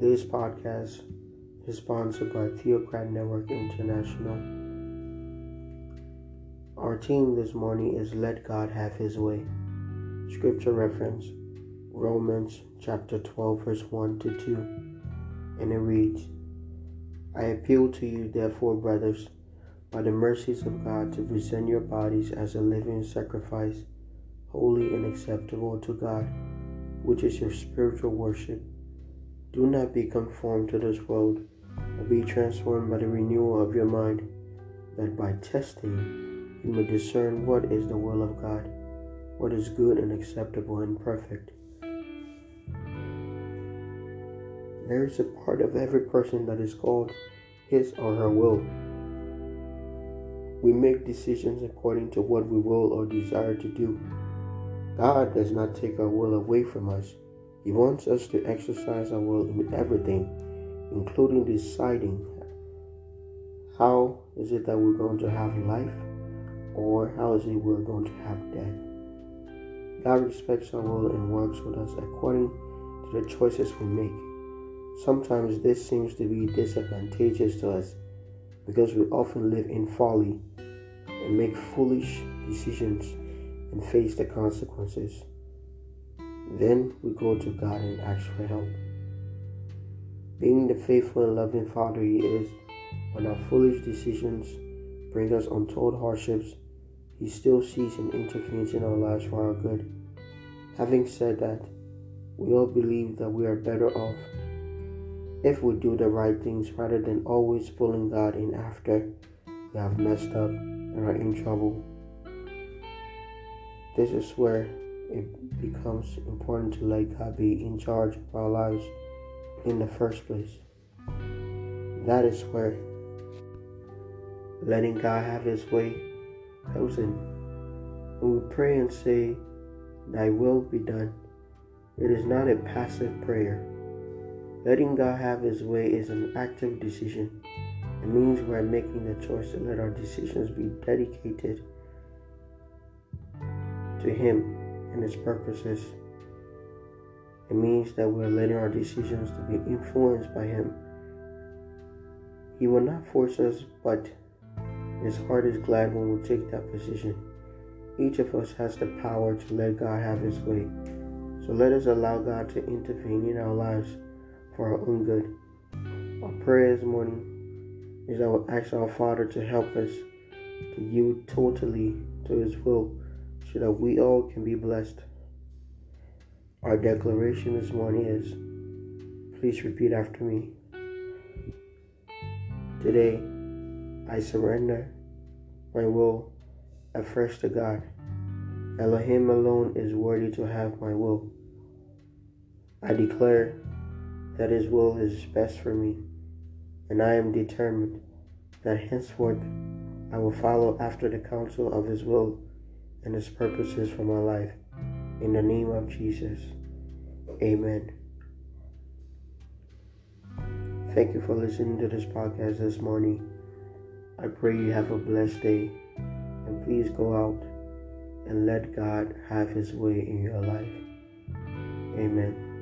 This podcast is sponsored by Theocrat Network International. Our team this morning is Let God Have His Way. Scripture reference Romans chapter 12, verse 1 to 2. And it reads I appeal to you, therefore, brothers, by the mercies of God, to present your bodies as a living sacrifice, holy and acceptable to God, which is your spiritual worship. Do not be conformed to this world, but be transformed by the renewal of your mind, that by testing you may discern what is the will of God, what is good and acceptable and perfect. There is a part of every person that is called his or her will. We make decisions according to what we will or desire to do. God does not take our will away from us. He wants us to exercise our will in everything, including deciding how is it that we're going to have life or how is it we're going to have death. God respects our will and works with us according to the choices we make. Sometimes this seems to be disadvantageous to us because we often live in folly and make foolish decisions and face the consequences. Then we go to God and ask for help. Being the faithful and loving Father He is, when our foolish decisions bring us untold hardships, He still sees and intervenes in our lives for our good. Having said that, we all believe that we are better off if we do the right things rather than always pulling God in after we have messed up and are in trouble. This is where it becomes important to let God be in charge of our lives in the first place. That is where letting God have His way comes in. When we pray and say, Thy will be done, it is not a passive prayer Letting God have His way is an active decision. It means we're making the choice to let our decisions be dedicated to Him and His purposes. It means that we're letting our decisions to be influenced by Him. He will not force us, but His heart is glad when we take that position. Each of us has the power to let God have His way. So let us allow God to intervene in our lives for our own good. Our prayer this morning is I will ask our Father to help us to yield totally to His will so that we all can be blessed. Our declaration this morning is please repeat after me. Today, I surrender my will afresh to God. Elohim alone is worthy to have my will. I declare that His will is best for me, and I am determined that henceforth I will follow after the counsel of His will and His purposes for my life. In the name of Jesus, Amen. Thank you for listening to this podcast this morning. I pray you have a blessed day, and please go out and let God have His way in your life. Amen.